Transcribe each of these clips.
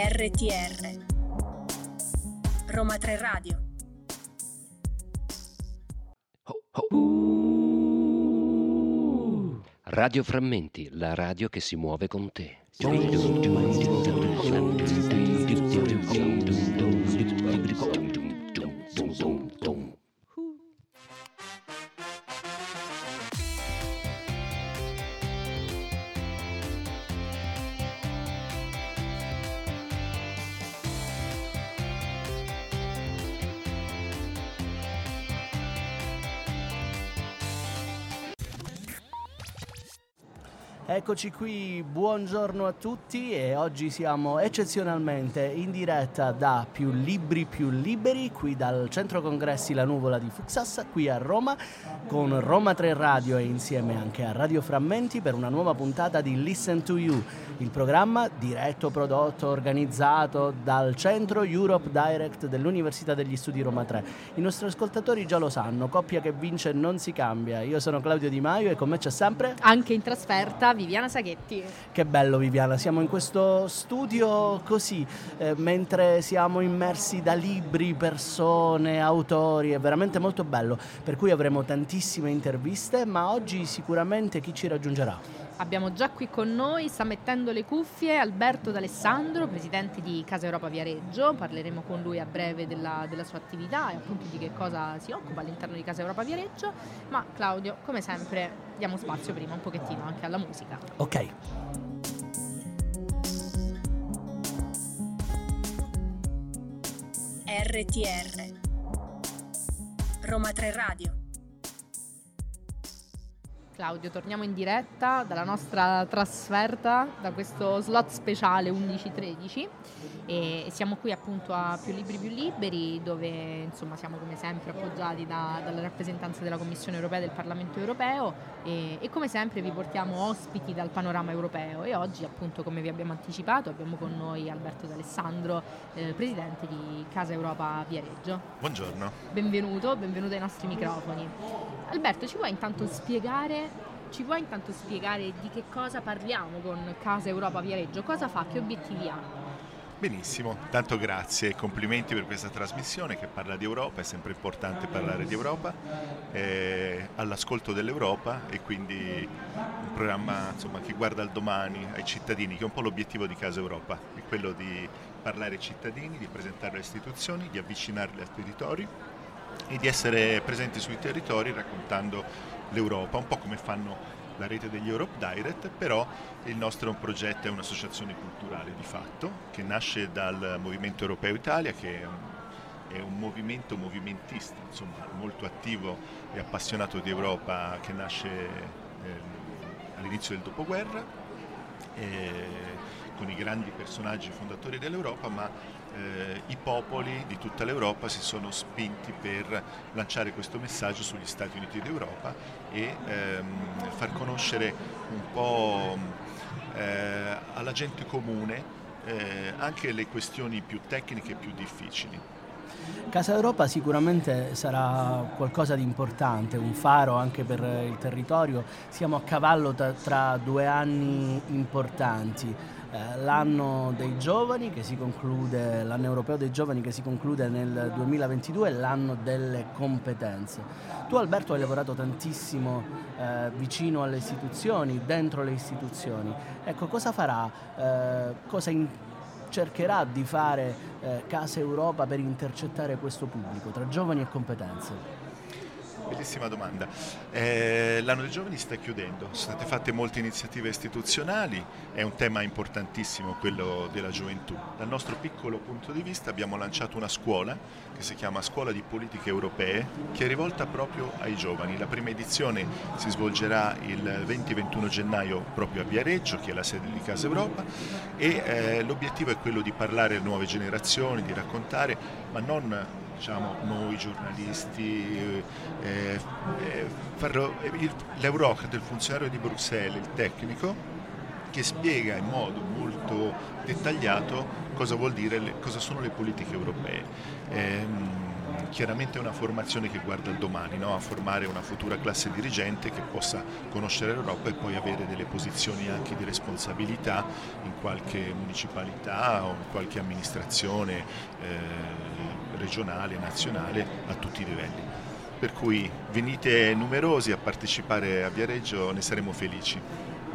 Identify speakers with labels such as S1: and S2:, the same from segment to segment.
S1: RTR Roma 3 Radio
S2: Radio Frammenti, la radio che si muove con te.
S3: Eccoci qui, buongiorno a tutti e oggi siamo eccezionalmente in diretta da Più Libri Più Liberi, qui dal Centro Congressi La Nuvola di Fuxas, qui a Roma, con Roma 3 Radio e insieme anche a Radio Frammenti per una nuova puntata di Listen to You, il programma diretto, prodotto, organizzato dal Centro Europe Direct dell'Università degli Studi Roma 3. I nostri ascoltatori già lo sanno, coppia che vince non si cambia. Io sono Claudio Di Maio e con me c'è sempre...
S4: Anche in trasferta Viviana Saghetti.
S3: Che bello Viviana, siamo in questo studio così, eh, mentre siamo immersi da libri, persone, autori, è veramente molto bello, per cui avremo tantissime interviste, ma oggi sicuramente chi ci raggiungerà?
S4: Abbiamo già qui con noi, sta mettendo le cuffie, Alberto D'Alessandro, presidente di Casa Europa Viareggio. Parleremo con lui a breve della, della, sua attività e appunto di che cosa si occupa all'interno di Casa Europa Viareggio. Ma Claudio, come sempre, diamo spazio prima un pochettino anche alla musica.
S3: Ok.
S1: RTR Roma 3 Radio
S4: Claudio, torniamo in diretta dalla nostra trasferta, da questo slot speciale 11-13 e siamo qui appunto a Più Libri Più Liberi dove insomma siamo come sempre appoggiati da, dalla rappresentanza della Commissione Europea e del Parlamento Europeo e, e, come sempre vi portiamo ospiti dal panorama europeo e oggi appunto come vi abbiamo anticipato abbiamo con noi Alberto D'Alessandro, eh, Presidente di Casa Europa Viareggio.
S5: Buongiorno.
S4: Benvenuto, benvenuto ai nostri microfoni. Alberto, ci vuoi intanto spiegare ci vuoi intanto spiegare di che cosa parliamo con Casa Europa Viareggio? Cosa fa? Che obiettivi ha?
S5: Benissimo, tanto grazie e complimenti per questa trasmissione che parla di Europa, è sempre importante parlare di Europa, eh, all'ascolto dell'Europa e quindi un programma insomma, che guarda al domani, ai cittadini, che è un po' l'obiettivo di Casa Europa, è quello di parlare ai cittadini, di presentare le istituzioni, di avvicinarli al territorio e di essere presenti sui territori raccontando l'Europa, un po' come fanno la rete degli Europe Direct, però il nostro progetto, è un'associazione culturale di fatto, che nasce dal Movimento Europeo Italia, che è un, è un movimento movimentista, insomma, molto attivo e appassionato di Europa, che nasce eh, all'inizio del dopoguerra. Eh, con i grandi personaggi fondatori dell'Europa, ma eh, i popoli di tutta l'Europa si sono spinti per lanciare questo messaggio sugli Stati Uniti d'Europa e ehm, far conoscere un po' eh, alla gente comune eh, anche le questioni più tecniche e più difficili.
S3: Casa Europa sicuramente sarà qualcosa di importante, un faro anche per il territorio. Siamo a cavallo tra, tra due anni importanti eh, l'anno dei giovani che si conclude, l'anno europeo dei giovani che si conclude nel 2022 e l'anno delle competenze. Tu Alberto hai lavorato tantissimo eh, vicino alle istituzioni, dentro le istituzioni. Ecco, cosa farà, eh, cosa in- cercherà di fare eh, Casa Europa per intercettare questo pubblico tra giovani e competenze?
S5: Bellissima domanda. Eh, l'anno dei giovani sta chiudendo, sono state fatte molte iniziative istituzionali, è un tema importantissimo quello della gioventù. Dal nostro piccolo punto di vista abbiamo lanciato una scuola che si chiama Scuola di Politiche Europee, che è rivolta proprio ai giovani. La prima edizione si svolgerà il 20-21 gennaio proprio a Viareggio, che è la sede di Casa Europa, e eh, l'obiettivo è quello di parlare alle nuove generazioni, di raccontare, ma non diciamo, noi giornalisti, eh, eh, l'Eurocrate, il funzionario di Bruxelles, il tecnico, che spiega in modo molto dettagliato cosa dire, cosa sono le politiche europee. Eh, chiaramente è una formazione che guarda al domani, no? a formare una futura classe dirigente che possa conoscere l'Europa e poi avere delle posizioni anche di responsabilità in qualche municipalità o in qualche amministrazione eh, regionale, nazionale, a tutti i livelli. Per cui venite numerosi a partecipare a Viareggio, ne saremo felici.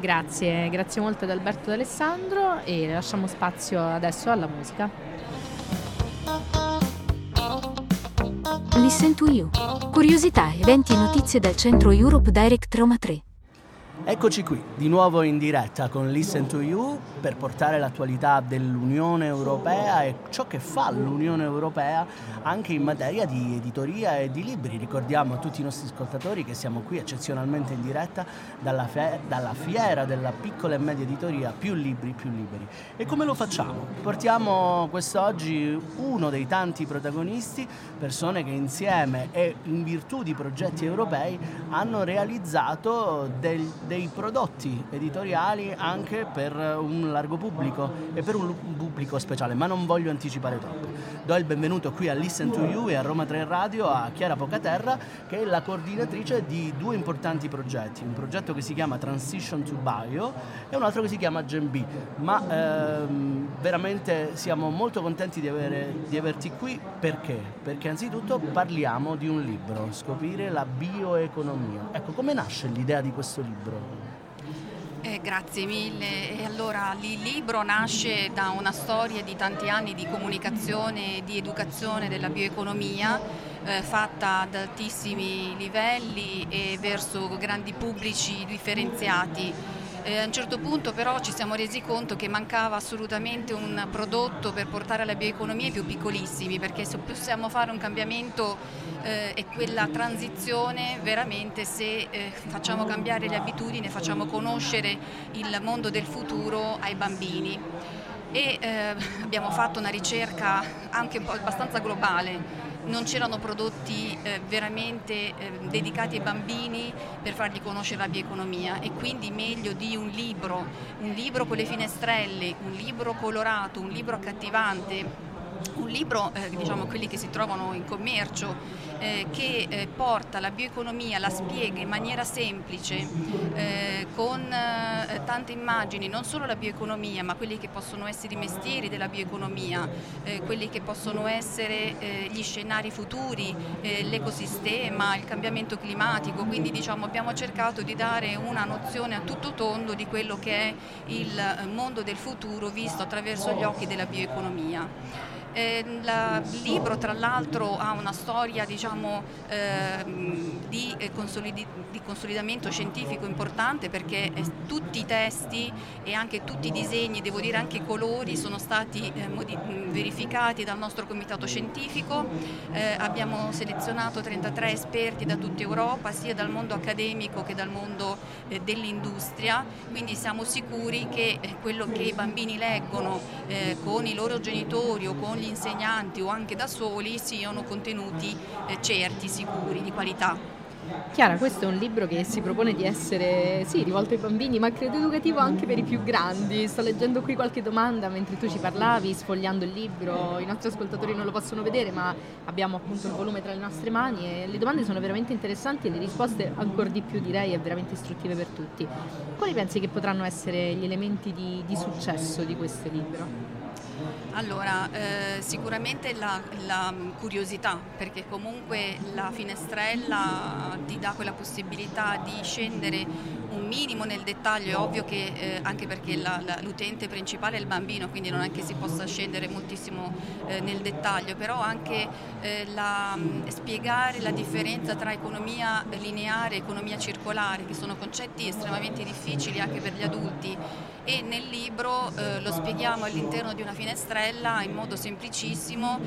S4: Grazie, grazie molto ad Alberto e Alessandro e lasciamo spazio adesso alla musica.
S6: Listen to You. Curiosità, eventi e notizie dal centro Europe Direct Roma 3.
S3: Eccoci qui, di nuovo in diretta con Listen to You per portare l'attualità dell'Unione Europea e ciò che fa l'Unione Europea anche in materia di editoria e di libri. Ricordiamo a tutti i nostri ascoltatori che siamo qui eccezionalmente in diretta dalla, fe- dalla fiera della piccola e media editoria Più Libri, Più Liberi. E come lo facciamo? Portiamo quest'oggi uno dei tanti protagonisti, persone che insieme e in virtù di progetti europei hanno realizzato del, dei prodotti editoriali anche per un largo pubblico e per un pubblico speciale, ma non voglio anticipare troppo. Do il benvenuto qui a Listen to You e a Roma 3 Radio a Chiara Pocaterra che è la coordinatrice di due importanti progetti, un progetto che si chiama Transition to Bio e un altro che si chiama Gen B, ma ehm, veramente siamo molto contenti di, avere, di averti qui perché? Perché anzitutto parliamo di un libro, scoprire la bioeconomia. Ecco, come nasce l'idea di questo libro?
S7: Grazie mille. E allora il libro nasce da una storia di tanti anni di comunicazione e di educazione della bioeconomia eh, fatta ad altissimi livelli e verso grandi pubblici differenziati eh, a un certo punto però ci siamo resi conto che mancava assolutamente un prodotto per portare alla bioeconomia i più piccolissimi, perché se possiamo fare un cambiamento eh, e quella transizione veramente se eh, facciamo cambiare le abitudini, facciamo conoscere il mondo del futuro ai bambini. E eh, abbiamo fatto una ricerca anche abbastanza globale non c'erano prodotti eh, veramente eh, dedicati ai bambini per fargli conoscere la bioeconomia. E quindi meglio di un libro, un libro con le finestrelle, un libro colorato, un libro accattivante un libro, eh, diciamo quelli che si trovano in commercio, eh, che eh, porta la bioeconomia, la spiega in maniera semplice, eh, con eh, tante immagini, non solo la bioeconomia, ma quelli che possono essere i mestieri della bioeconomia, eh, quelli che possono essere gli scenari futuri, l'ecosistema, il cambiamento climatico, quindi diciamo, abbiamo cercato di dare una nozione a tutto tondo di quello che è il mondo del futuro visto attraverso gli occhi della bioeconomia. Eh, il libro tra l'altro ha una storia diciamo, eh, di, eh, consolidi- di, consolidamento scientifico importante perché eh, tutti i testi e anche tutti i disegni, devo dire anche i colori, sono stati eh, modi- verificati dal nostro comitato scientifico. Eh, abbiamo selezionato 33 esperti da tutta Europa, sia dal mondo accademico che dal mondo dell'industria, quindi siamo sicuri che quello che i bambini leggono con i loro genitori o con gli insegnanti o anche da soli siano contenuti eh, certi, sicuri, di qualità.
S4: Chiara, questo è un libro che si propone di essere sì, rivolto ai bambini, ma credo educativo anche per i più grandi. Sto leggendo qui qualche domanda mentre tu ci parlavi, sfogliando il libro. I nostri ascoltatori non lo possono vedere, ma abbiamo appunto il volume tra le nostre mani e le domande sono veramente interessanti e le risposte ancora di più direi e veramente istruttive per tutti. Quali pensi che potranno essere gli elementi di, di successo di questo libro?
S7: Allora, eh, sicuramente la, la, curiosità, perché comunque la finestrella ti dà quella possibilità di scendere un minimo nel dettaglio, è ovvio che eh, anche perché la, la, l'utente principale è il bambino, quindi non è che si possa scendere moltissimo eh, nel dettaglio, però anche eh, la, spiegare la differenza tra economia lineare e economia circolare, che sono concetti estremamente difficili anche per gli adulti e nel libro eh, lo spieghiamo all'interno di una finestrella in modo semplicissimo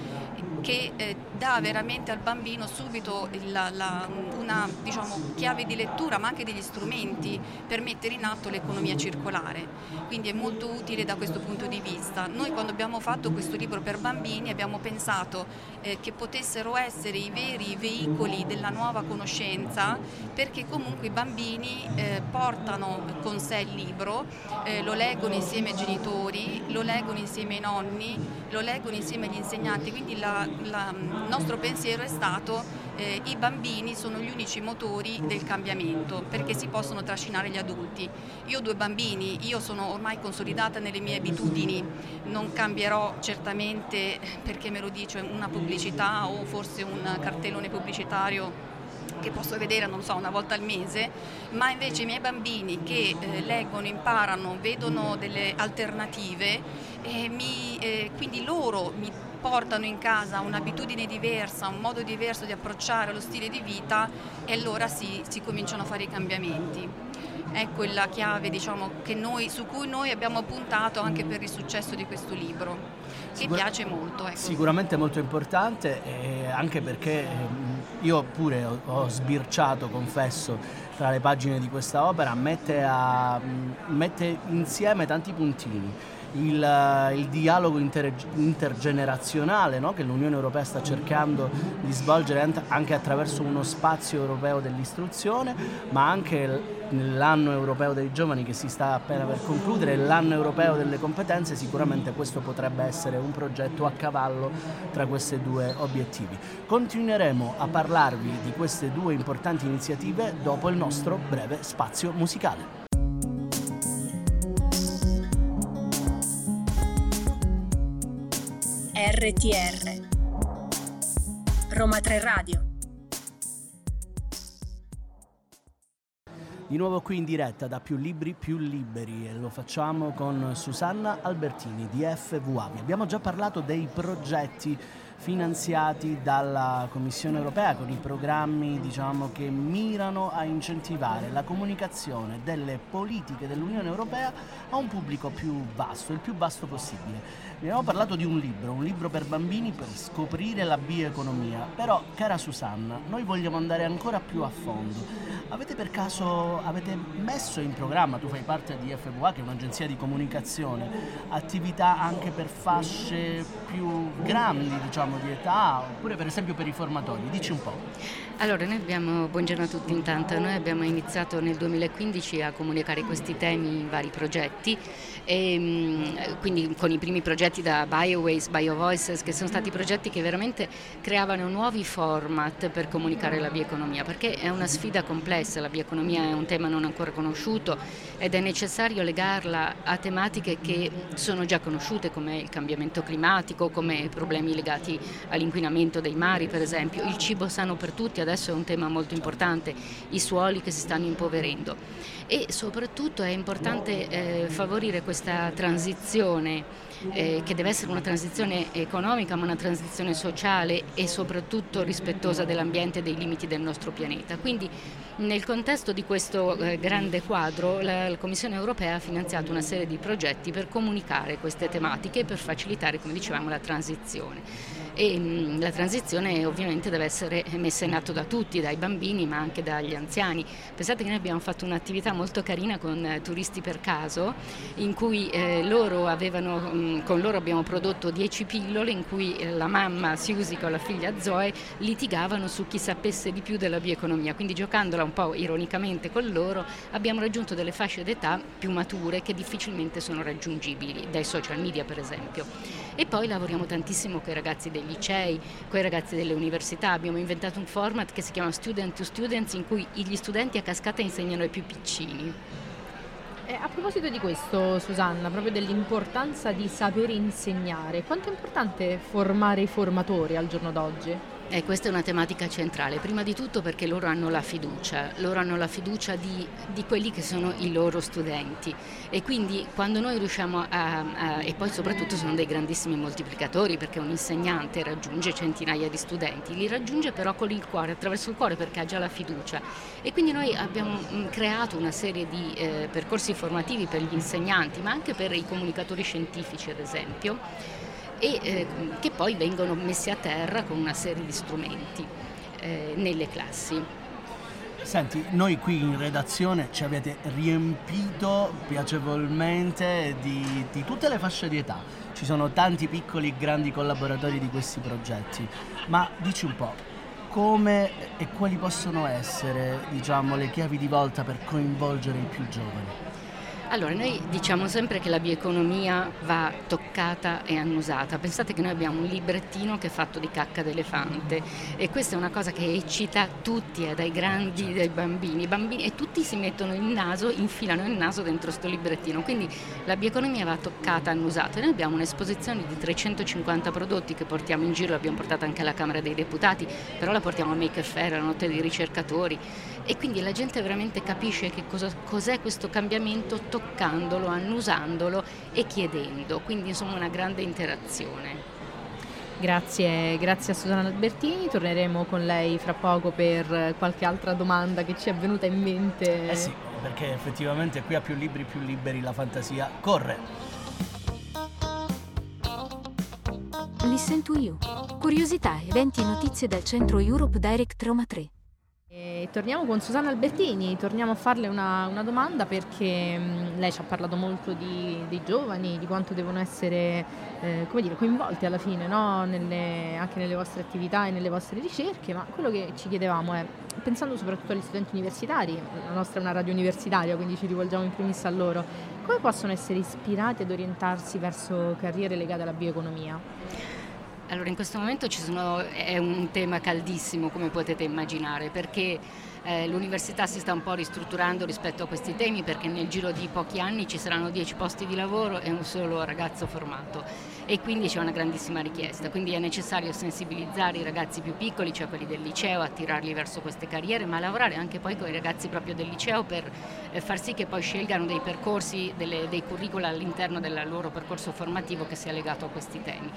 S7: che eh, dà veramente al bambino subito la, la, una diciamo, chiave di lettura ma anche degli strumenti per mettere in atto l'economia circolare. Quindi è molto utile da questo punto di vista. Noi quando abbiamo fatto questo libro per bambini abbiamo pensato eh, che potessero essere i veri veicoli della nuova conoscenza perché comunque i bambini eh, portano con sé il libro, eh, lo leggono insieme ai genitori, lo leggono insieme ai nonni, lo leggono insieme agli insegnanti, quindi la, il nostro pensiero è stato eh, i bambini sono gli unici motori del cambiamento perché si possono trascinare gli adulti. Io ho due bambini, io sono ormai consolidata nelle mie abitudini, non cambierò certamente perché me lo dice una pubblicità o forse un cartellone pubblicitario che posso vedere, non so, una volta al mese, ma invece i miei bambini che eh, leggono, imparano, vedono delle alternative, eh, mi, eh, quindi loro mi portano in casa un'abitudine diversa, un modo diverso di approcciare lo stile di vita e allora si, si cominciano a fare i cambiamenti. Ecco la chiave diciamo, noi, su cui noi abbiamo puntato anche per il successo di questo libro, che Sicur- piace molto. Ecco.
S3: Sicuramente molto importante, eh, anche perché ehm, io pure ho, ho, sbirciato, confesso, tra le pagine di questa opera, mette, a, mette insieme tanti puntini il, il dialogo inter, intergenerazionale no? che l'Unione Europea sta cercando di svolgere anche attraverso uno spazio europeo dell'istruzione, ma anche nell'anno europeo dei giovani che si sta appena per concludere, l'anno europeo delle competenze, sicuramente questo potrebbe essere un progetto a cavallo tra questi due obiettivi. Continueremo a parlarvi di queste due importanti iniziative dopo il nostro breve spazio musicale.
S1: RTR Roma 3 Radio
S3: Di nuovo qui in diretta da Più Libri Più Liberi e lo facciamo con Susanna Albertini di FVA. Vi abbiamo già parlato dei progetti finanziati dalla Commissione europea con i programmi diciamo, che mirano a incentivare la comunicazione delle politiche dell'Unione Europea a un pubblico più vasto, il più vasto possibile. Vi abbiamo parlato di un libro, un libro per bambini per scoprire la bioeconomia, però cara Susanna, noi vogliamo andare ancora più a fondo. Avete per caso avete messo in programma, tu fai parte di FVA che è un'agenzia di comunicazione, attività anche per fasce più grandi diciamo di età oppure per esempio per i formatori? Dici un po'.
S8: Allora, noi abbiamo, buongiorno a tutti intanto, noi abbiamo iniziato nel 2015 a comunicare questi temi in vari progetti, e, mm, quindi con i primi progetti da BioWays, BioVoices, che sono stati progetti che veramente creavano nuovi format per comunicare la bioeconomia, perché è una sfida complessa, la bioeconomia è un tema non ancora conosciuto ed è necessario legarla a tematiche che sono già conosciute come il cambiamento climatico, come problemi legati all'inquinamento dei mari per esempio, il cibo sano per tutti, adesso è un tema molto importante, i suoli che si stanno impoverendo. E soprattutto è importante eh, favorire questa transizione eh, che deve essere una transizione economica ma una transizione sociale e soprattutto rispettosa dell'ambiente e dei limiti del nostro pianeta. Quindi nel contesto di questo eh, grande quadro la, la, Commissione europea ha finanziato una serie di progetti per comunicare queste tematiche e per facilitare, come dicevamo, la transizione e mh, la transizione ovviamente deve essere messa in atto da tutti, dai bambini ma anche dagli anziani. Pensate che noi abbiamo fatto un'attività molto carina con eh, Turisti per Caso in cui eh, loro avevano, mh, con loro abbiamo prodotto 10 pillole in cui eh, la mamma Siusi con la figlia Zoe litigavano su chi sapesse di più della bioeconomia, quindi giocandola un po' ironicamente con loro abbiamo raggiunto delle fasce d'età più mature che difficilmente sono raggiungibili dai social media per esempio. E poi lavoriamo tantissimo con i ragazzi dei licei, con i ragazzi delle università, abbiamo inventato un format che si chiama Student to Students in cui gli studenti a cascata insegnano ai più piccini.
S4: Eh, a proposito di questo, Susanna, proprio dell'importanza di saper insegnare, quanto è importante formare i formatori al giorno d'oggi?
S8: E questa è una tematica centrale, prima di tutto perché loro hanno la fiducia, loro hanno la fiducia di, di quelli che sono i loro studenti. E quindi quando noi riusciamo a, a, e poi soprattutto sono dei grandissimi moltiplicatori perché un insegnante raggiunge centinaia di studenti, li raggiunge però con il cuore, attraverso il cuore perché ha già la fiducia. E quindi noi abbiamo mm, creato una serie di eh, percorsi formativi per gli insegnanti ma anche per i comunicatori scientifici ad esempio e eh, che poi vengono messi a terra con una serie di strumenti eh, nelle classi.
S3: Senti, noi qui in redazione ci avete riempito piacevolmente di, di, tutte le fasce di età. Ci sono tanti piccoli e grandi collaboratori di questi progetti, ma dici un po', come e quali possono essere diciamo, le chiavi di volta per coinvolgere i più giovani?
S8: Allora, noi diciamo sempre che la bioeconomia va toccata e annusata. Pensate che noi abbiamo un librettino che è fatto di cacca d'elefante e questa è una cosa che eccita tutti, eh, dai grandi, certo. dai bambini. Bambini. E tutti si mettono il naso, infilano il naso dentro questo librettino. Quindi la bioeconomia va toccata, e annusata. E noi abbiamo un'esposizione di 350 prodotti che portiamo in giro, l'abbiamo portata anche alla Camera dei Deputati, però la portiamo a Make Fair, alla Notte dei Ricercatori. E quindi la gente veramente capisce che cosa, cos'è questo cambiamento toccandolo, annusandolo e chiedendo, quindi insomma una grande interazione.
S4: Grazie, grazie a Susanna Albertini, torneremo con lei fra poco per qualche altra domanda che ci è venuta in mente.
S3: Eh sì, perché effettivamente qui a più libri più liberi la fantasia corre.
S6: Listen to you. Curiosità, eventi e notizie dal centro Europe Direct Roma 3
S4: torniamo con Susanna Albertini, torniamo a farle una, una domanda perché mm, lei ci ha parlato molto di, dei giovani, di quanto devono essere eh, dire, coinvolti alla fine no? nelle, anche nelle vostre attività e nelle vostre ricerche, ma quello che ci chiedevamo è, pensando soprattutto agli studenti universitari, la nostra è una radio universitaria, quindi ci rivolgiamo in primis a loro, come possono essere ispirati ad orientarsi verso carriere legate alla bioeconomia?
S8: Allora, in questo momento sono, è un tema caldissimo, come potete immaginare, perché eh, l'università si sta un po' ristrutturando rispetto a questi temi, perché nel giro di pochi anni ci saranno 10 posti di lavoro e un solo ragazzo formato e quindi c'è una grandissima richiesta. Quindi è necessario sensibilizzare i ragazzi più piccoli, cioè quelli del liceo, attirarli verso queste carriere, ma lavorare anche poi con i ragazzi proprio del liceo per eh, far sì che poi scelgano dei percorsi, delle, dei curricula all'interno del loro percorso formativo che sia legato a questi temi.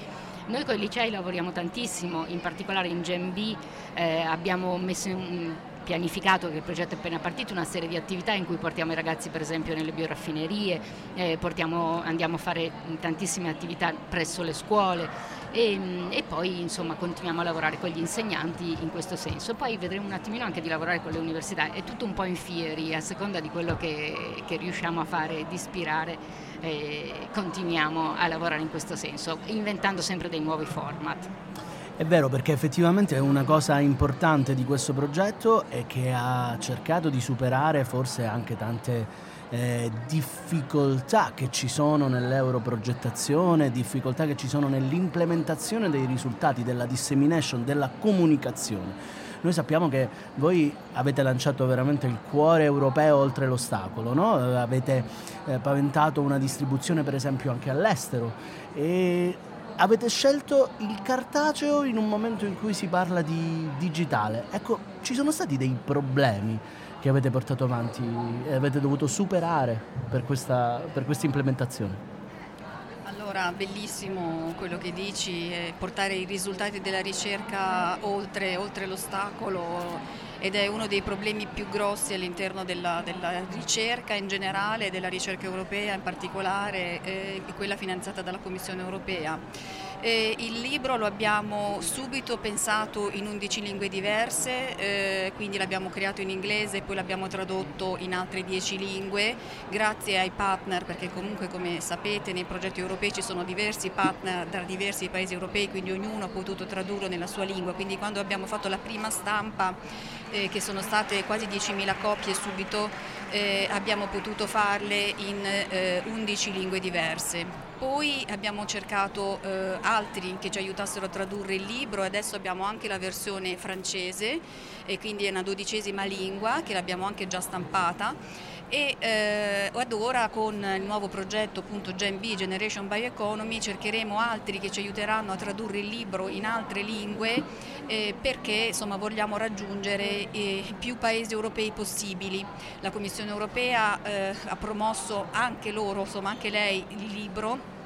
S8: Noi con i licei lavoriamo tantissimo, in particolare in GEMB eh, abbiamo messo in, pianificato, che il progetto è appena partito, una serie di attività in cui portiamo i ragazzi per esempio nelle bioraffinerie, eh, portiamo, andiamo a fare tantissime attività presso le scuole e, mm, e, poi insomma continuiamo a lavorare con gli insegnanti in questo senso. Poi vedremo un attimino anche di lavorare con le università, è tutto un po' in fieri a seconda di quello che, che riusciamo a fare, di ispirare. Eh, continuiamo a lavorare in questo senso, inventando sempre dei nuovi format.
S3: È vero perché effettivamente una cosa importante di questo progetto è che ha cercato di superare forse anche tante eh, difficoltà che ci sono nell'europrogettazione, difficoltà che ci sono nell'implementazione dei risultati, della dissemination, della comunicazione. Noi sappiamo che voi avete lanciato veramente il cuore europeo oltre l'ostacolo, no? avete eh, paventato una distribuzione per esempio anche all'estero e avete scelto il cartaceo in un momento in cui si parla di digitale. Ecco, ci sono stati dei problemi che avete portato avanti e avete dovuto superare per questa, per questa implementazione?
S7: Allora, bellissimo quello che dici, eh, portare i risultati della ricerca oltre, oltre l'ostacolo ed è uno dei problemi più grossi all'interno della, della ricerca in generale della ricerca europea in particolare eh, quella finanziata dalla Commissione europea. Eh, il libro lo abbiamo subito pensato in 11 lingue diverse, eh, quindi l'abbiamo creato in inglese e poi l'abbiamo tradotto in altre 10 lingue, grazie ai partner, perché comunque come sapete nei progetti europei ci sono diversi partner da diversi paesi europei, quindi ognuno ha potuto tradurlo nella sua lingua, quindi quando abbiamo fatto la prima stampa eh, che sono state quasi 10.000 copie subito, eh, abbiamo potuto farle in eh, 11 lingue diverse. Poi abbiamo cercato eh, altri che ci aiutassero a tradurre il libro. Adesso abbiamo anche la versione francese e quindi è una dodicesima lingua che l'abbiamo anche già stampata e eh, ad ora con il nuovo progetto appunto Gen B Generation Bioeconomy cercheremo altri che ci aiuteranno a tradurre il libro in altre lingue eh, perché insomma, vogliamo raggiungere eh, più paesi europei possibili. La Commissione europea eh, ha promosso anche loro, insomma anche lei il libro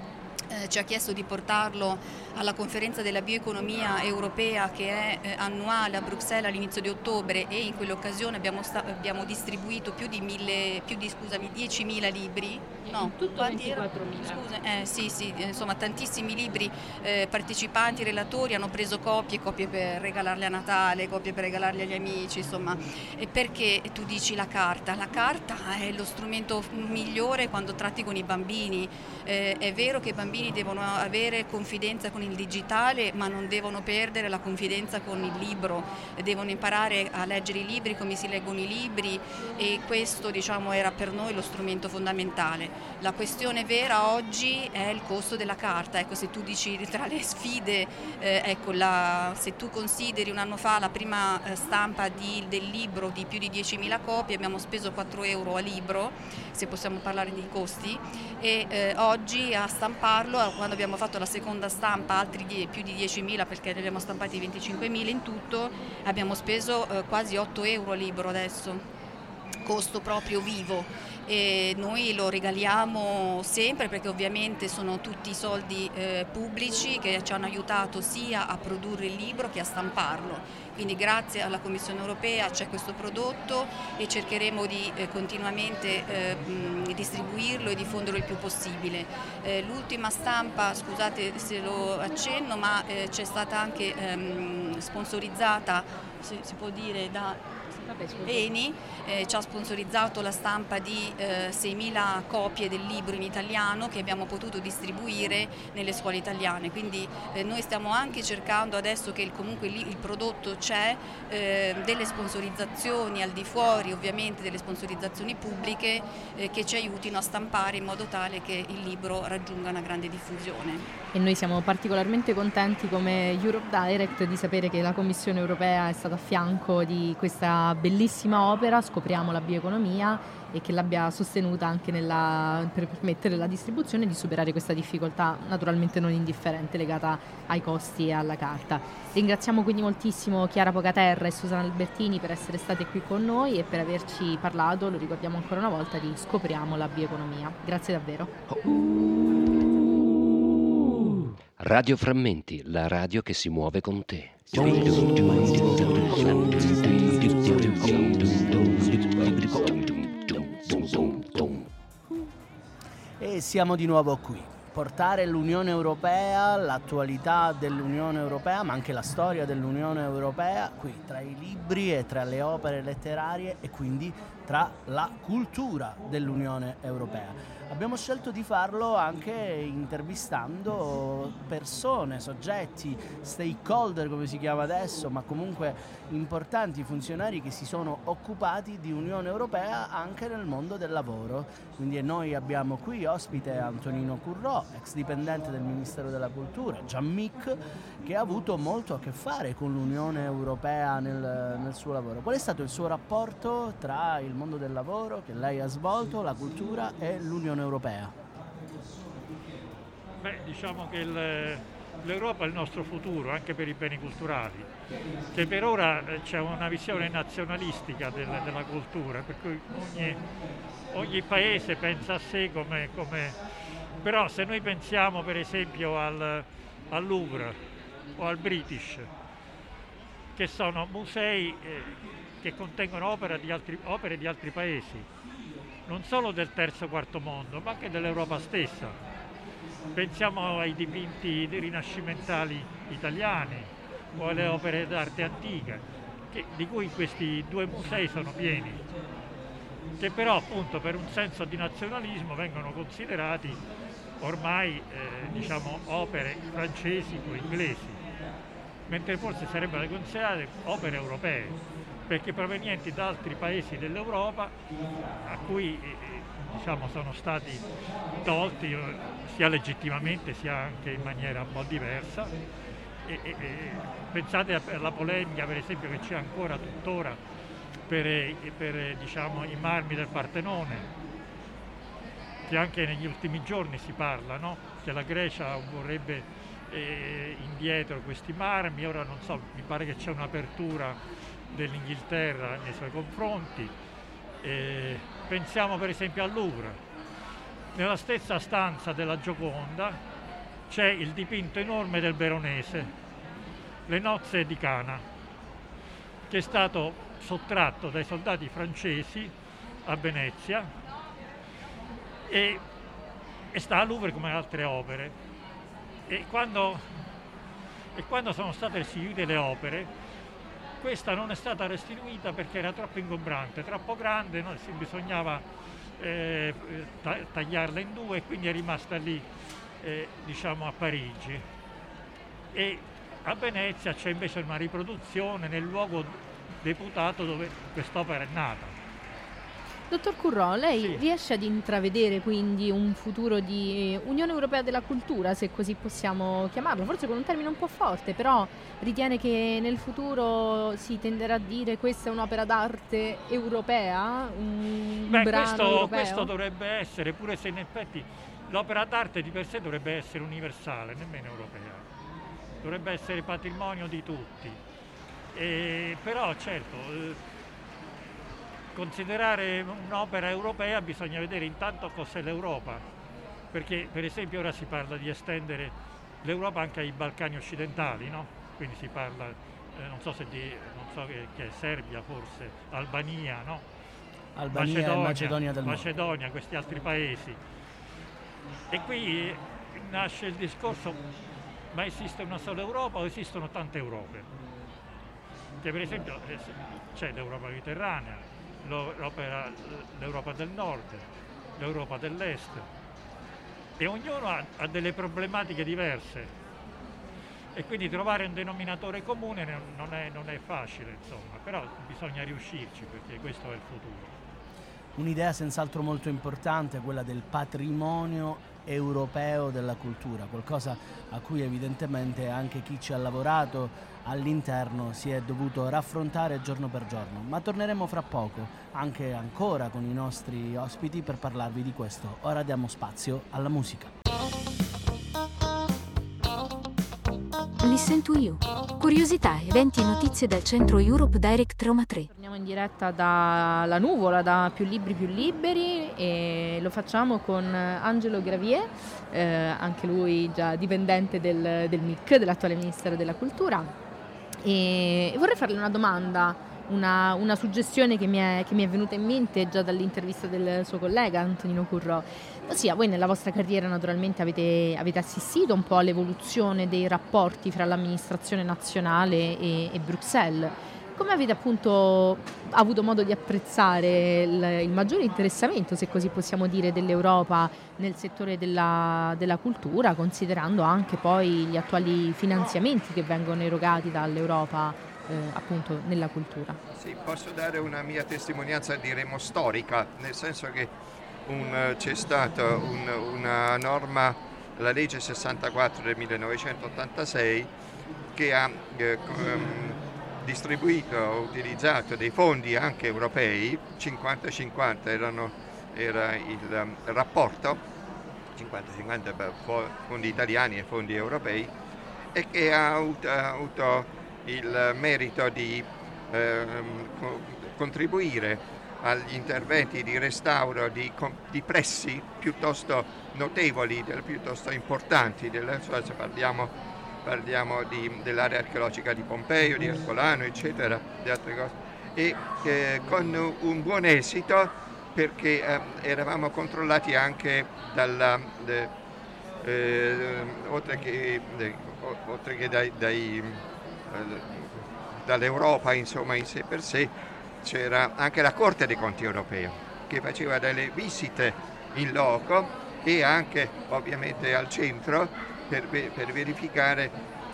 S7: eh, ci ha chiesto di portarlo alla conferenza della bioeconomia europea che è eh, annuale a Bruxelles all'inizio di ottobre e in quell'occasione abbiamo, abbiamo, distribuito più di, mille, più di scusami, 10.000 libri.
S8: No, tutto 24.000.
S7: Eh, sì, sì, insomma tantissimi libri eh, partecipanti, relatori hanno preso copie, copie per regalarle a Natale, copie per regalarle agli amici, insomma. E perché tu dici la carta? La carta è lo strumento migliore quando tratti con i bambini. Eh, è vero che i bambini devono avere confidenza con il digitale ma non devono perdere la confidenza con il libro, devono imparare a leggere i libri come si leggono i libri e questo diciamo, era per noi lo strumento fondamentale. La questione vera oggi è il costo della carta, ecco, se tu dici tra le sfide, eh, ecco, la, se tu consideri un anno fa la prima eh, stampa di, del libro di più di 10.000 copie abbiamo speso 4 euro a libro, se possiamo parlare di costi, e eh, oggi a stamparlo, quando abbiamo fatto la seconda stampa, altri die, più di 10.000 perché ne abbiamo stampati 25.000 in tutto, abbiamo speso eh, quasi 8 euro libro adesso, costo proprio vivo e noi lo regaliamo sempre perché ovviamente sono tutti soldi eh, pubblici che ci hanno aiutato sia a produrre il libro che a stamparlo. Quindi grazie alla Commissione europea c'è questo prodotto e cercheremo di eh, continuamente eh, distribuirlo e diffonderlo il più possibile. Eh, l'ultima stampa, scusate se lo accenno, ma eh, c'è stata anche ehm, sponsorizzata, si, si può dire, da Eni eh, ci ha sponsorizzato la stampa di eh, 6.000 copie del libro in italiano che abbiamo potuto distribuire nelle scuole italiane, quindi eh, noi stiamo anche cercando adesso che il, comunque il, il prodotto c'è, eh, delle sponsorizzazioni al di fuori ovviamente delle sponsorizzazioni pubbliche eh, che ci aiutino a stampare in modo tale che il libro raggiunga una grande diffusione.
S4: E noi siamo particolarmente contenti come Europe Direct di sapere che la Commissione europea è stata a fianco di questa bellissima opera, scopriamo la bioeconomia e che l'abbia sostenuta anche nella, per permettere la distribuzione di superare questa difficoltà naturalmente non indifferente legata ai costi e alla carta. Ringraziamo quindi moltissimo Chiara Pocaterra e Susanna Albertini per essere state qui con noi e per averci parlato, lo ricordiamo ancora una volta, di Scopriamo la bioeconomia. Grazie davvero.
S2: Radio Frammenti, la radio che si muove con te.
S3: E siamo di nuovo qui. Portare l'Unione Europea, l'attualità dell'Unione Europea, ma anche la storia dell'Unione Europea, qui tra i libri e tra le opere letterarie e quindi tra la cultura dell'Unione Europea. Abbiamo scelto di farlo anche intervistando persone, soggetti, stakeholder come si chiama adesso, ma comunque importanti funzionari che si sono occupati di Unione Europea anche nel mondo del lavoro. Quindi noi abbiamo qui ospite Antonino Currò, ex dipendente del Ministero della Cultura, Gianmic, che ha avuto molto a che fare con l'Unione Europea nel, nel suo lavoro. Qual è stato il suo rapporto tra il mondo del lavoro che lei ha svolto, la cultura e l'Unione Europea?
S9: Beh, diciamo che il, l'Europa è il nostro futuro anche per i beni culturali, che per ora eh, c'è una visione nazionalistica del, della cultura, per cui ogni, ogni, paese pensa a sé come, come... Però se noi pensiamo per esempio al, al Louvre o al British, che sono musei eh, che contengono opere di, altri, opere di altri paesi, non solo del terzo quarto mondo, ma anche dell'Europa stessa. Pensiamo ai dipinti rinascimentali italiani o alle opere d'arte antica, che, di cui questi due musei sono pieni, che però appunto per un senso di nazionalismo vengono considerati ormai eh, diciamo, opere francesi o inglesi, mentre forse sarebbero considerate opere europee, perché provenienti da altri paesi dell'Europa a cui eh, diciamo, sono stati tolti eh, sia legittimamente sia anche in maniera un po' diversa. E, e, pensate alla polemica per esempio che c'è ancora tuttora per, eh, per diciamo, i marmi del Partenone che anche negli ultimi giorni si parla, no? che la Grecia vorrebbe eh, indietro questi marmi, ora non so, mi pare che c'è un'apertura dell'Inghilterra nei suoi confronti. Eh, pensiamo per esempio al Louvre. Nella stessa stanza della Gioconda c'è il dipinto enorme del Veronese, Le nozze di Cana, che è stato sottratto dai soldati francesi a Venezia e, e sta a Louvre come altre opere. E quando, e quando sono state restituite le opere, questa non è stata restituita perché era troppo ingombrante, troppo grande, no? bisognava eh, tagliarla in due e quindi è rimasta lì eh, diciamo a Parigi. e a Venezia c'è invece una riproduzione nel luogo deputato dove quest'opera è nata.
S4: Dottor Currò, lei
S9: Sì.
S4: riesce ad intravedere quindi un futuro di Unione Europea della Cultura, se così possiamo chiamarlo, forse con un termine un po' forte, però ritiene che nel futuro si tenderà a dire questa è un'opera d'arte europea, un
S9: Beh,
S4: brano
S9: questo, questo dovrebbe essere, pure se in effetti l'opera d'arte di per sé dovrebbe essere universale, nemmeno europea, dovrebbe essere patrimonio di tutti. E, però certo, eh, considerare un'opera europea bisogna vedere intanto cos'è l'Europa, perché per esempio ora si parla di estendere l'Europa anche ai Balcani occidentali, no? quindi si parla, eh, non so se di, non so che, che è Serbia forse, Albania, no?
S3: Albania e Macedonia del Nord.
S9: Macedonia, questi altri paesi. E qui nasce il discorso, ma esiste una sola Europa o esistono tante Europe? Che per esempio eh, c'è l'Europa mediterranea, l'Europa del Nord, l'Europa dell'Est e ognuno ha, ha delle problematiche diverse e quindi trovare un denominatore comune non- è, non è facile, insomma, però bisogna riuscirci perché questo è il futuro.
S3: Un'idea senz'altro molto importante, quella del patrimonio europeo della cultura, qualcosa a cui evidentemente anche chi ci ha lavorato all'interno si è dovuto raffrontare giorno per giorno. Ma torneremo fra poco, anche ancora con i nostri ospiti per parlarvi di questo. Ora diamo spazio alla musica.
S6: Listen to You. Curiosità, eventi e notizie dal centro Europe Direct Roma 3.
S4: Torniamo in diretta dalla nuvola, da Più Libri Più Liberi e lo facciamo con Angelo Gravier, eh, anche lui già dipendente del, del MIC, dell'attuale Ministero della Cultura. E vorrei farle una domanda, una, una suggestione che mi, è, che mi è venuta in mente già dall'intervista del suo collega Antonino Currò. Ossia, voi nella vostra carriera naturalmente avete, avete assistito un po' all'evoluzione dei rapporti fra l'amministrazione nazionale e, e Bruxelles. Come avete appunto avuto modo di apprezzare il, il maggiore interessamento, se così possiamo dire, dell'Europa nel settore della, della cultura, considerando anche poi gli attuali finanziamenti che vengono erogati dall'Europa eh, appunto nella cultura?
S10: Sì, posso dare una mia testimonianza, diremo storica, nel senso che un, eh, c'è stata un- una norma, la legge 64 del 1986, che ha eh, ehm, distribuito, utilizzato dei fondi anche europei, 50-50 erano- era il ehm, rapporto, 50-50 per fo- fondi italiani e fondi europei, e che ha avuto, il merito di co- contribuire agli interventi di restauro di, di pressi piuttosto notevoli, piuttosto importanti, della- cioè parliamo, parliamo di- dell'area archeologica di Pompeo, di Ercolano, eccetera, di altre cose, e eh, con un buon esito perché eh, eravamo controllati anche dalla, de- eh, oltre che, de- oltre che dai- dai, eh, dall'Europa insomma in sé per sé c'era anche la Corte dei Conti europea che faceva delle visite in loco e anche ovviamente al centro per, per verificare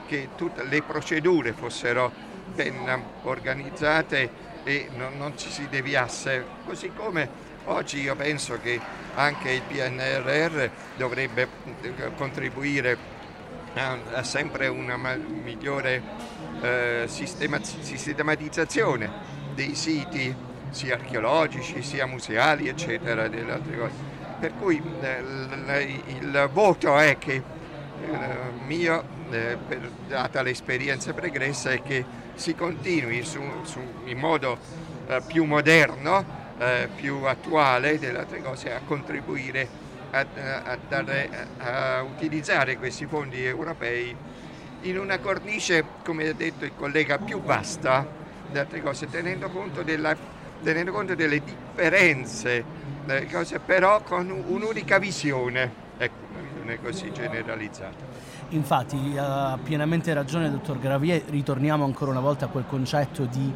S10: che tutte le procedure fossero ben organizzate e non, non ci si deviasse, così come oggi io penso che anche il PNRR dovrebbe eh, contribuire a, a sempre una migliore eh, sistema- sistematizzazione dei siti sia archeologici sia museali eccetera. Per cui eh, l- il voto è che mio, eh, per- data l'esperienza pregressa, è che si continui su- su- in modo eh, più moderno, eh, più attuale delle altre cose a contribuire a, a dare- a utilizzare questi fondi europei in una cornice, come ha detto il collega, più vasta delle altre cose, tenendo conto, della- tenendo conto delle differenze, delle cose, però con un'unica visione, è così generalizzata.
S3: Infatti ha pienamente ragione dottor Gravier, ritorniamo ancora una volta a quel concetto di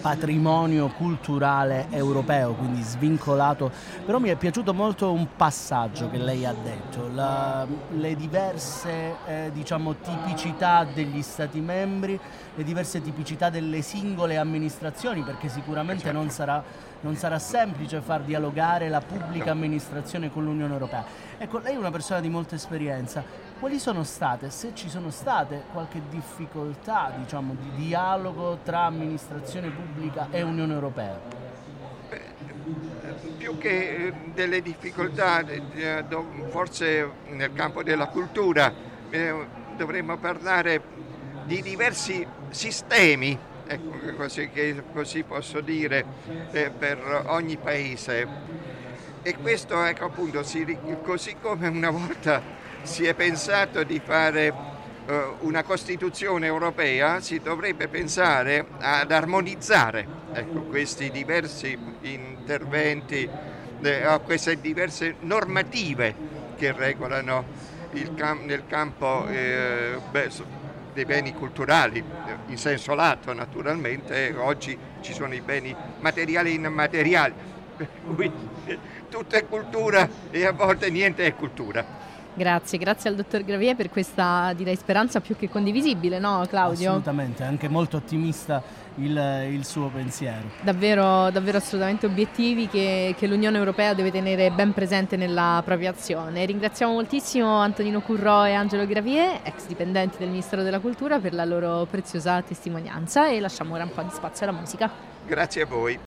S3: patrimonio culturale europeo, quindi svincolato. Però mi è piaciuto molto un passaggio che lei ha detto, la, le diverse eh, diciamo, tipicità degli Stati membri, le diverse tipicità delle singole amministrazioni, perché sicuramente non sarà, non sarà semplice far dialogare la pubblica amministrazione con l'Unione Europea. Ecco, lei è una persona di molta esperienza, quali sono state, se ci sono state, qualche difficoltà diciamo, di dialogo tra amministrazione pubblica e Unione Europea?
S10: Più che eh, delle difficoltà, eh, forse nel campo della cultura, eh, dovremmo parlare di diversi sistemi, ecco, così, così posso dire, per ogni paese. E questo, ecco appunto, così come una volta si è pensato di fare uh, una Costituzione europea, si dovrebbe pensare ad armonizzare ecco, questi diversi interventi, eh, queste diverse normative che regolano cam- nel campo eh, dei beni culturali, in senso lato naturalmente, oggi ci sono i beni materiali e immateriali, per tutto è cultura e a volte niente è cultura.
S4: Grazie, grazie al dottor Gravier per questa direi speranza più che condivisibile, no Claudio?
S3: Assolutamente, anche molto ottimista il, il suo pensiero.
S4: Davvero, davvero assolutamente obiettivi che, che, l'Unione Europea deve tenere ben presente nella propria azione. Ringraziamo moltissimo Antonino Currò e Angelo Gravier, ex dipendenti del Ministero della Cultura, per la loro preziosa testimonianza e lasciamo ora un po' di spazio alla musica.
S10: Grazie a voi.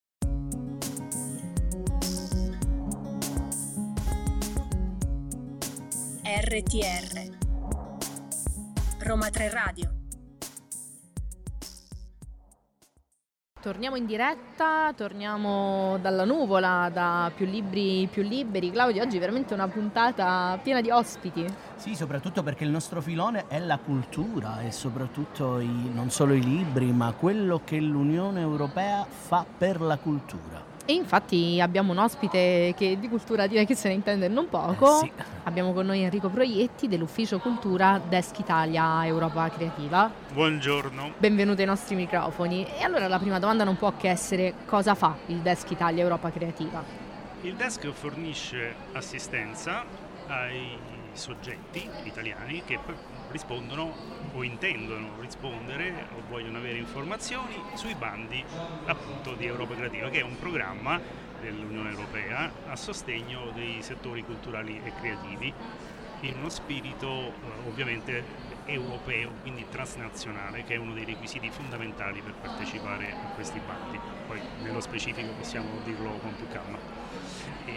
S1: RTR Roma 3 Radio
S4: Torniamo in diretta, torniamo dalla nuvola, da più libri più liberi. Claudio, oggi è veramente una puntata piena di ospiti.
S3: Sì, soprattutto perché il nostro filone è la cultura e soprattutto i, non solo i libri, ma quello che l'Unione Europea fa per la cultura.
S4: E infatti abbiamo un ospite che di cultura direi che se ne intende non poco.
S3: Eh sì.
S4: Abbiamo con noi Enrico Proietti dell'Ufficio Cultura Desk Italia Europa Creativa.
S11: Buongiorno.
S4: Benvenuto ai nostri microfoni. E allora la prima domanda non può che essere cosa fa il Desk Italia Europa Creativa?
S11: Il desk fornisce assistenza ai soggetti italiani che rispondono o intendono rispondere o vogliono avere informazioni sui bandi appunto di Europa Creativa, che è un programma dell'Unione Europea a sostegno dei settori culturali e creativi in uno spirito eh, ovviamente europeo, quindi transnazionale, che è uno dei requisiti fondamentali per partecipare a questi bandi. Poi nello specifico possiamo dirlo con più calma. E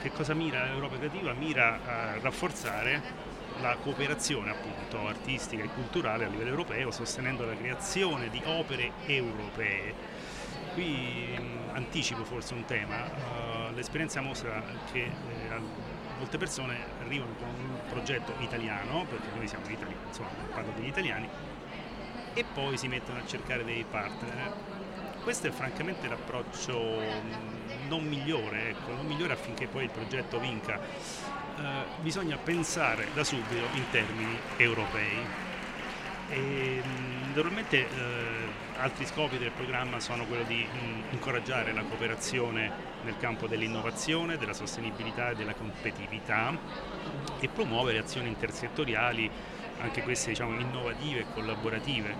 S11: che cosa mira l'Europa Creativa? Mira a rafforzare la cooperazione appunto artistica e culturale a livello europeo, sostenendo la creazione di opere europee. Qui mh, anticipo forse un tema, uh, l'esperienza mostra che eh, molte persone arrivano con un progetto italiano, perché noi siamo italiani, insomma parlo degli italiani, e poi si mettono a cercare dei partner. Questo è francamente l'approccio non migliore, ecco, non migliore affinché poi il progetto vinca eh, bisogna pensare da subito in termini europei. E, mh, normalmente eh, altri scopi del programma sono quello di mh, incoraggiare la cooperazione nel campo dell'innovazione, della sostenibilità e della competitività e promuovere azioni intersettoriali, anche queste diciamo, innovative e collaborative,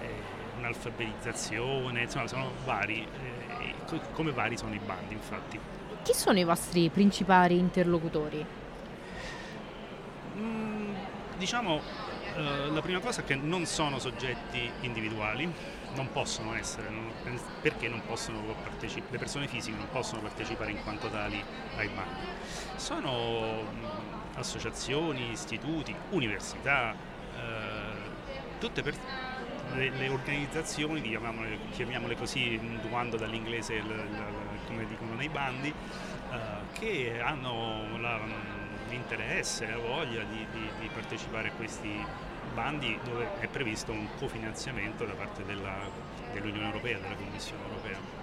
S11: eh, un'alfabetizzazione, insomma sono vari, eh, come vari sono i bandi infatti.
S4: Chi sono i vostri principali interlocutori?
S11: Mm, diciamo, eh, la prima cosa è che non sono soggetti individuali, non possono essere, non, perché non possono partecipare, le persone fisiche non possono partecipare in quanto tali ai bandi. Sono mh, mm, associazioni, istituti, università, eh, tutte per, le, le, organizzazioni, chiamiamole, chiamiamole, così, mutuando dall'inglese il, il, come dicono nei bandi, eh, che hanno la l'interesse, la voglia di, di, di, partecipare a questi bandi dove è previsto un cofinanziamento da parte dell'Unione Europea, della Commissione Europea.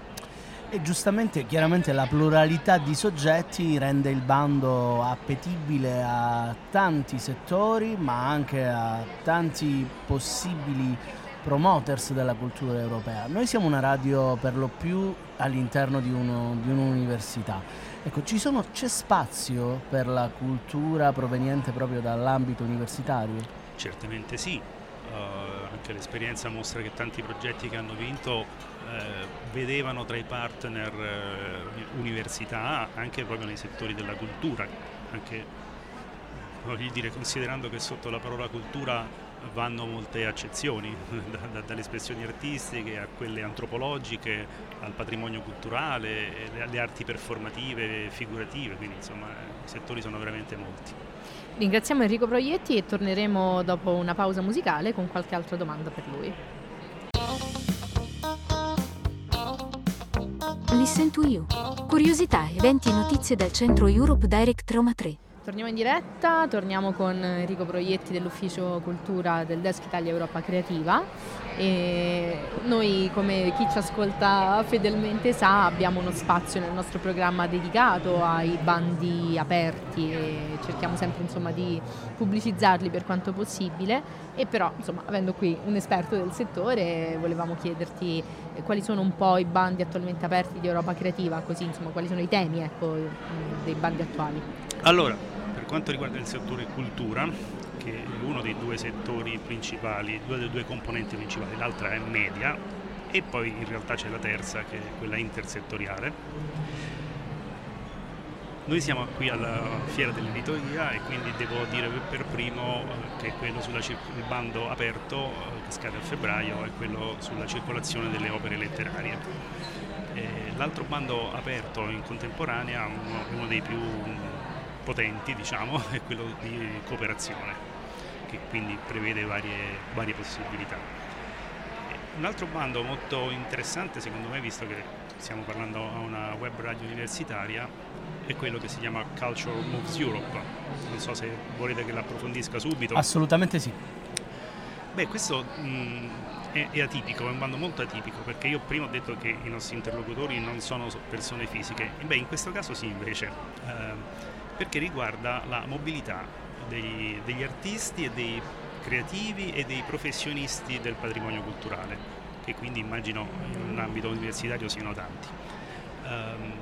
S3: E giustamente, chiaramente la pluralità di soggetti rende il bando appetibile a tanti settori, ma anche a tanti possibili promoters della cultura europea. Noi siamo una radio per lo più all'interno di un'università. Ecco, sono, c'è spazio per la cultura proveniente proprio dall'ambito universitario?
S11: Certamente sì, uh, anche l'esperienza mostra che tanti progetti che hanno vinto eh, vedevano tra i partner eh, università anche proprio nei settori della cultura, anche voglio dire considerando che sotto la parola cultura vanno molte accezioni, da, da, dalle espressioni artistiche a quelle antropologiche, al patrimonio culturale, alle arti performative, figurative, quindi insomma i settori sono veramente molti.
S4: Ringraziamo Enrico Proietti e torneremo dopo una pausa musicale con qualche altra domanda per lui.
S6: Listen to You. Curiosità, eventi e notizie dal centro Europe Direct Roma 3.
S4: Torniamo in diretta, torniamo con Enrico Proietti dell'Ufficio Cultura del Desk Italia Europa Creativa. E noi come chi ci ascolta fedelmente sa abbiamo uno spazio nel nostro programma dedicato ai bandi aperti e cerchiamo sempre insomma, di pubblicizzarli per quanto possibile. E però insomma, avendo qui un esperto del settore volevamo chiederti quali sono un po' i bandi attualmente aperti di Europa Creativa, così insomma quali sono i temi ecco, dei bandi attuali.
S11: Allora, quanto riguarda il settore cultura, che è uno dei due settori principali, due delle due componenti principali, l'altra è media e poi in realtà c'è la terza che è quella intersettoriale. Noi siamo qui alla fiera dell'editoria e quindi devo dire per primo eh, che quello sul bando aperto eh, che scade a febbraio è quello sulla circolazione delle opere letterarie. L'altro bando aperto in contemporanea è uno dei più potenti diciamo, è quello di cooperazione, che quindi prevede varie, varie possibilità. Un altro bando molto interessante secondo me, visto che stiamo parlando a una web radio universitaria, è quello che si chiama Culture Moves Europe. Non so se volete che l'approfondisca subito.
S3: Assolutamente sì.
S11: Beh, questo mh, è, è, atipico, è un bando molto atipico, perché io prima ho detto che i nostri interlocutori non sono persone fisiche. Beh, in questo caso sì, invece. Eh, perché riguarda la mobilità dei, degli artisti e dei creativi e dei professionisti del patrimonio culturale, che quindi immagino in un ambito universitario siano tanti. Um,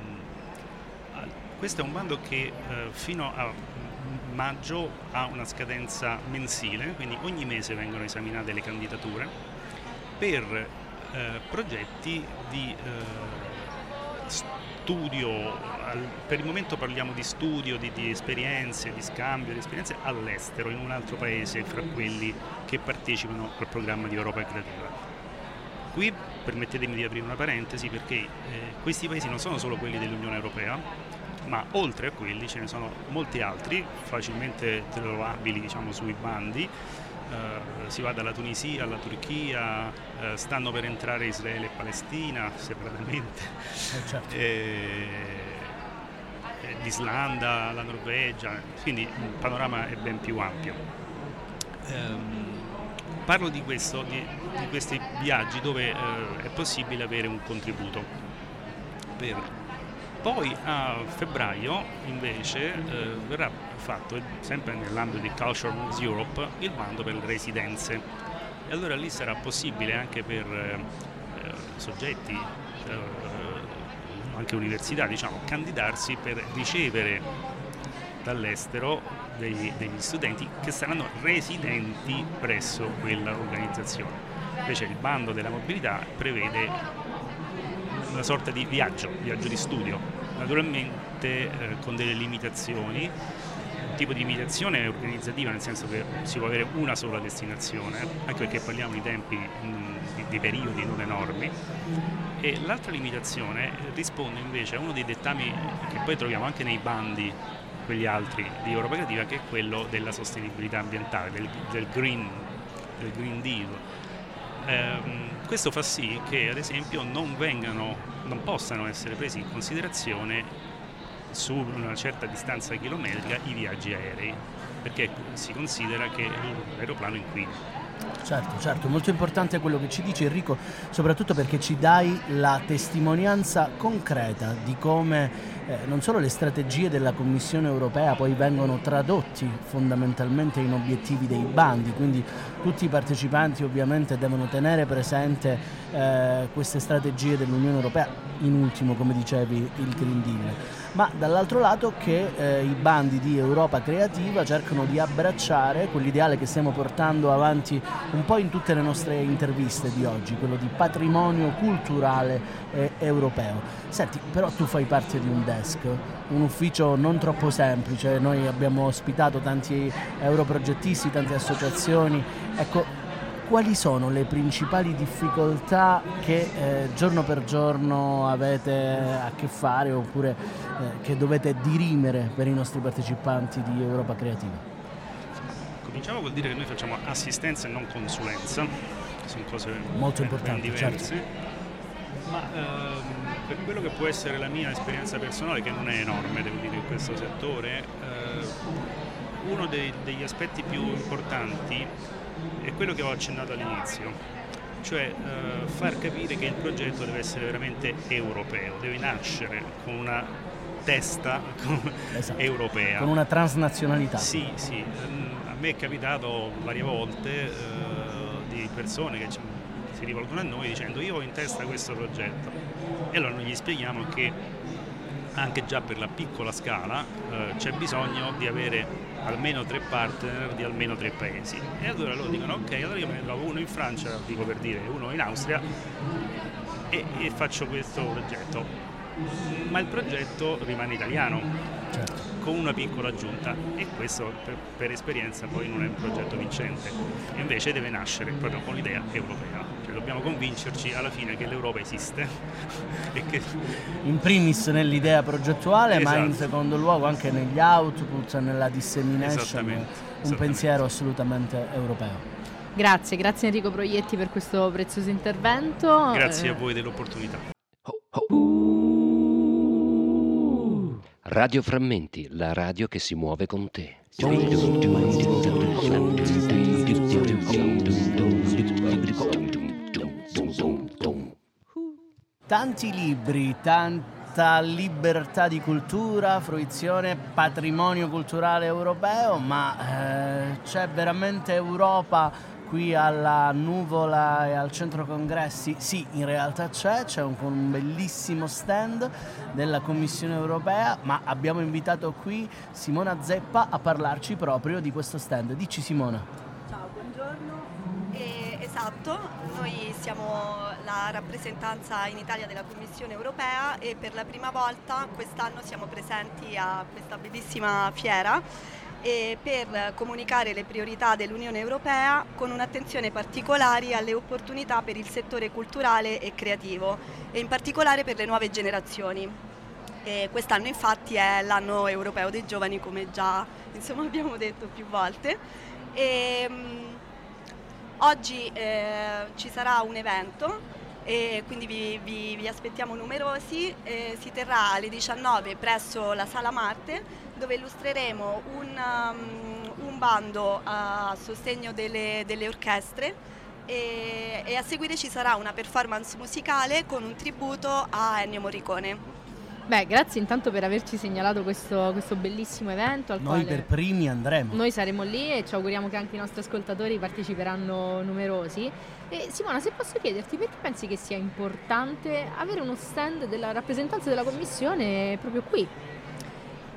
S11: questo è un bando che uh, fino a maggio ha una scadenza mensile, quindi ogni mese vengono esaminate le candidature per uh, progetti di uh, studio, per il momento parliamo di studio, di, di, esperienze, di scambio di esperienze all'estero, in un altro paese fra quelli che partecipano al programma di Europa Creativa. Qui permettetemi di aprire una parentesi perché eh, questi paesi non sono solo quelli dell'Unione Europea, ma oltre a quelli ce ne sono molti altri, facilmente trovabili diciamo, sui bandi, Uh, si va dalla Tunisia alla Turchia, uh, stanno per entrare Israele e Palestina separatamente, eh, certo. e, e l'Islanda, la Norvegia, quindi il panorama è ben più ampio. Um, parlo di, questo, di, di, questi viaggi dove è possibile avere un contributo per poi a febbraio invece eh, verrà fatto, sempre nell'ambito di Culture Moves Europe, il bando per le residenze. E allora lì sarà possibile anche per eh, soggetti, eh, anche università, diciamo, candidarsi per ricevere dall'estero degli, degli studenti che saranno residenti presso quella organizzazione. Invece il bando della mobilità prevede una sorta di viaggio, viaggio di studio, naturalmente eh, con delle limitazioni, tipo di limitazione organizzativa nel senso che si può avere una sola destinazione, anche perché parliamo di tempi, mh, di, di periodi non enormi, e l'altra limitazione risponde invece a uno dei dettami che poi troviamo anche nei bandi quelli altri di Europa Creativa che è quello della sostenibilità ambientale, del, del, green, del green, Deal. Eh, questo fa sì che ad esempio non, vengano, non possano essere presi in considerazione su una certa distanza chilometrica i viaggi aerei, perché si considera che l'aeroplano inquina.
S3: Certo, certo, molto importante quello che ci dice Enrico, soprattutto perché ci dai la testimonianza concreta di come eh, non solo le strategie della Commissione europea poi vengono tradotti fondamentalmente in obiettivi dei bandi, quindi tutti i partecipanti ovviamente devono tenere presente eh, queste strategie dell'Unione europea, in ultimo come dicevi il Green Deal ma dall'altro lato che eh, i bandi di Europa Creativa cercano di abbracciare quell'ideale che stiamo portando avanti un po' in tutte le nostre interviste di oggi, quello di patrimonio culturale eh, europeo. Senti, però tu fai parte di un desk, un ufficio non troppo semplice, noi abbiamo ospitato tanti europrogettisti, tante associazioni, ecco quali sono le principali difficoltà che eh, giorno per giorno avete a che fare oppure eh, che dovete dirimere per i nostri partecipanti di Europa Creativa?
S11: Cominciamo col dire che noi facciamo assistenza e non consulenza, sono cose
S3: molto importanti, certo.
S11: diverse. Certo. Ma ehm, per quello che può essere la mia esperienza personale, che non è enorme, devo dire, in questo settore, eh, uno dei, degli aspetti più importanti è quello che ho accennato all'inizio, cioè eh, far capire che il progetto deve essere veramente europeo, deve nascere con una testa
S3: esatto.
S11: europea.
S3: Con una transnazionalità.
S11: Sì, sì. A me è capitato varie volte eh, di persone che si rivolgono a noi dicendo io ho in testa questo progetto e allora noi gli spieghiamo che anche già per la piccola scala eh, c'è bisogno di avere almeno tre partner di almeno tre paesi. E allora loro dicono ok allora io me ne trovo uno in Francia dico per dire uno in Austria e, e faccio questo progetto. Ma il progetto rimane italiano
S3: certo.
S11: con una piccola aggiunta e questo per, per, esperienza poi non è un progetto vincente. Invece deve nascere proprio con l'idea europea dobbiamo convincerci alla fine che l'Europa esiste e che
S3: in primis nell'idea progettuale
S11: esatto.
S3: ma in secondo luogo anche negli output nella dissemination un pensiero assolutamente europeo
S4: Grazie, grazie Enrico Proietti per questo prezioso intervento.
S11: Grazie a voi dell'opportunità.
S2: Radio Frammenti, la radio che si muove con te.
S3: Tanti libri, tanta libertà di cultura, fruizione, patrimonio culturale europeo, ma eh, c'è veramente Europa qui alla nuvola e al centro congressi? Sì in realtà c'è c'è un, un, bellissimo stand della commissione europea ma abbiamo invitato qui Simona Zeppa a parlarci proprio di questo stand. Dici Simona
S12: esatto noi siamo la rappresentanza in Italia della commissione europea e per la prima volta quest'anno siamo presenti a questa bellissima fiera per comunicare le priorità dell'Unione Europea con un'attenzione particolare alle opportunità per il settore culturale e creativo e in particolare per le nuove generazioni. E quest'anno infatti è l'anno europeo dei giovani come già insomma, abbiamo detto più volte. E, um, oggi eh, ci sarà un evento e quindi vi, vi, vi aspettiamo numerosi, eh, si terrà alle 19 presso la Sala Marte dove illustreremo un, um, un bando a sostegno delle, delle orchestre e, e, a seguire ci sarà una performance musicale con un tributo a Ennio Morricone.
S4: Beh, grazie intanto per averci segnalato questo, questo bellissimo evento. Al
S3: noi
S4: quale
S3: per primi andremo.
S4: Noi saremo lì e ci auguriamo che anche i nostri ascoltatori parteciperanno numerosi. E Simona, se posso chiederti, perché pensi che sia importante avere uno stand della rappresentanza della Commissione proprio qui?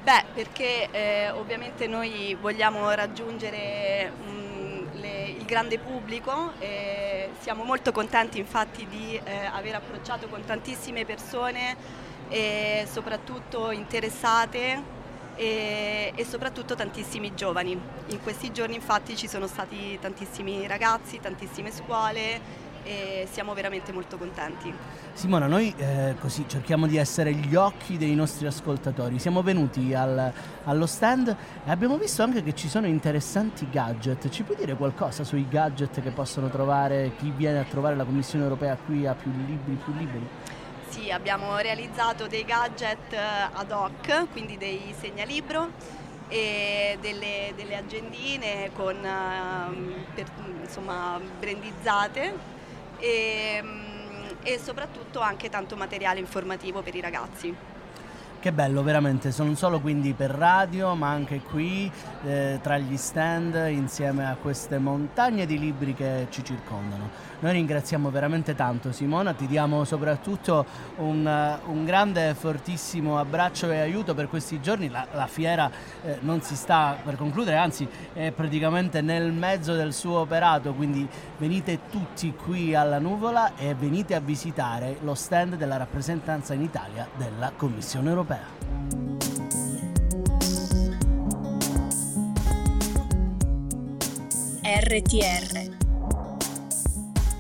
S12: Beh, perché eh, ovviamente noi vogliamo raggiungere mh, le, il grande pubblico e siamo molto contenti infatti di eh, aver approcciato con tantissime persone e soprattutto interessate e, e, soprattutto tantissimi giovani. In questi giorni infatti ci sono stati tantissimi ragazzi, tantissime scuole e siamo veramente molto contenti.
S3: Simona, noi eh, così cerchiamo di essere gli occhi dei nostri ascoltatori. Siamo venuti al, allo stand e abbiamo visto anche che ci sono interessanti gadget. Ci puoi dire qualcosa sui gadget che possono trovare chi viene a trovare la Commissione europea qui a più libri, più liberi?
S12: Abbiamo realizzato dei gadget ad hoc, quindi dei segnalibro e delle, delle agendine con, uh, per, insomma, brandizzate e, um, e soprattutto anche tanto materiale informativo per i ragazzi.
S3: Che bello, veramente, non solo quindi per radio, ma anche qui eh, tra gli stand insieme a queste montagne di libri che ci circondano. Noi ringraziamo veramente tanto Simona, ti diamo soprattutto un, un grande fortissimo abbraccio e aiuto per questi giorni. La, la fiera eh, non si sta per concludere, anzi è praticamente nel mezzo del suo operato, quindi venite tutti qui alla Nuvola e venite a visitare lo stand della rappresentanza in Italia della Commissione europea.
S1: RTR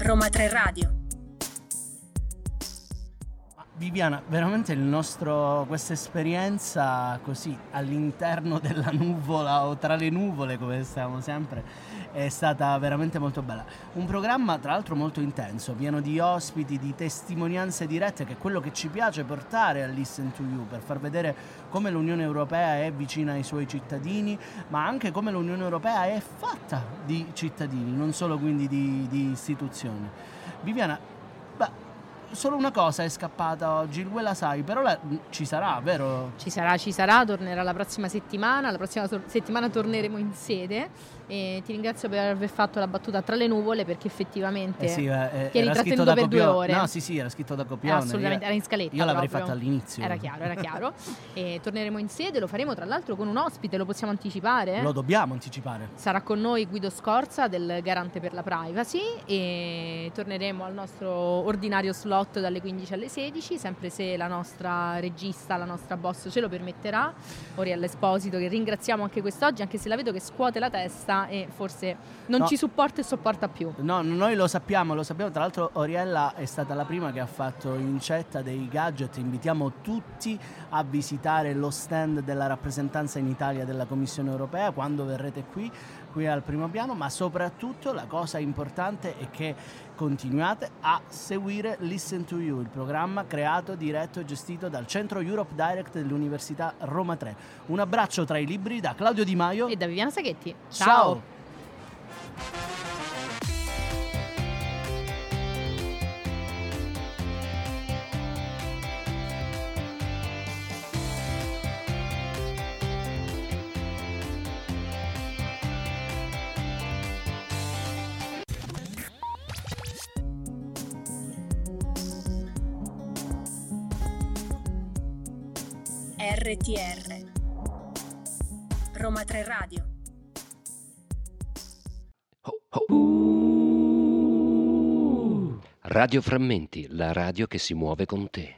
S1: Roma 3 Radio.
S3: Viviana, veramente nostro, questa esperienza così all'interno della nuvola o tra le nuvole, come stiamo sempre, è stata veramente molto bella. Un programma tra l'altro molto intenso, pieno di ospiti, di testimonianze dirette, che è quello che ci piace portare a Listen to You, per far vedere come l'Unione Europea è vicina ai suoi cittadini, ma anche come l'Unione Europea è fatta di cittadini, non solo quindi di, di istituzioni. Viviana, beh, solo una cosa è scappata oggi, il la sai, però la, ci sarà, vero?
S4: Ci sarà, ci sarà, tornerà la prossima settimana, la prossima tor- settimana torneremo in sede e ti ringrazio per aver fatto la battuta tra le nuvole perché effettivamente
S3: eh sì,
S4: eh, ti eri trattenuto per due ore.
S3: No, sì, sì, era scritto da copione.
S4: assolutamente, era in scaletta.
S3: Io l'avrei
S4: proprio.
S3: fatto all'inizio.
S4: Era chiaro, era chiaro. e torneremo in sede, lo faremo tra l'altro con un ospite, lo possiamo anticipare?
S3: Lo dobbiamo anticipare.
S4: Sarà con noi Guido Scorza del Garante per la Privacy e torneremo al nostro ordinario slot dalle 15 alle 16, sempre se la nostra regista, la nostra boss ce lo permetterà. Oriella Esposito che ringraziamo anche quest'oggi, anche se la vedo che scuote la testa e forse non
S3: no.
S4: ci supporta e sopporta più.
S3: No, noi lo sappiamo, lo sappiamo. Tra l'altro Oriella è stata la prima che ha fatto incetta dei gadget. Invitiamo tutti a visitare lo stand della rappresentanza in Italia della Commissione europea quando verrete qui qui al primo piano, ma soprattutto la cosa importante è che continuate a seguire Listen to You, il programma creato, diretto e gestito dal Centro Europe Direct dell'Università Roma 3. Un abbraccio tra i libri da Claudio Di Maio
S4: e da Viviana Saghetti.
S3: Ciao. Ciao.
S1: RTR Roma 3 Radio.
S2: Radio Frammenti, la radio che si muove con te.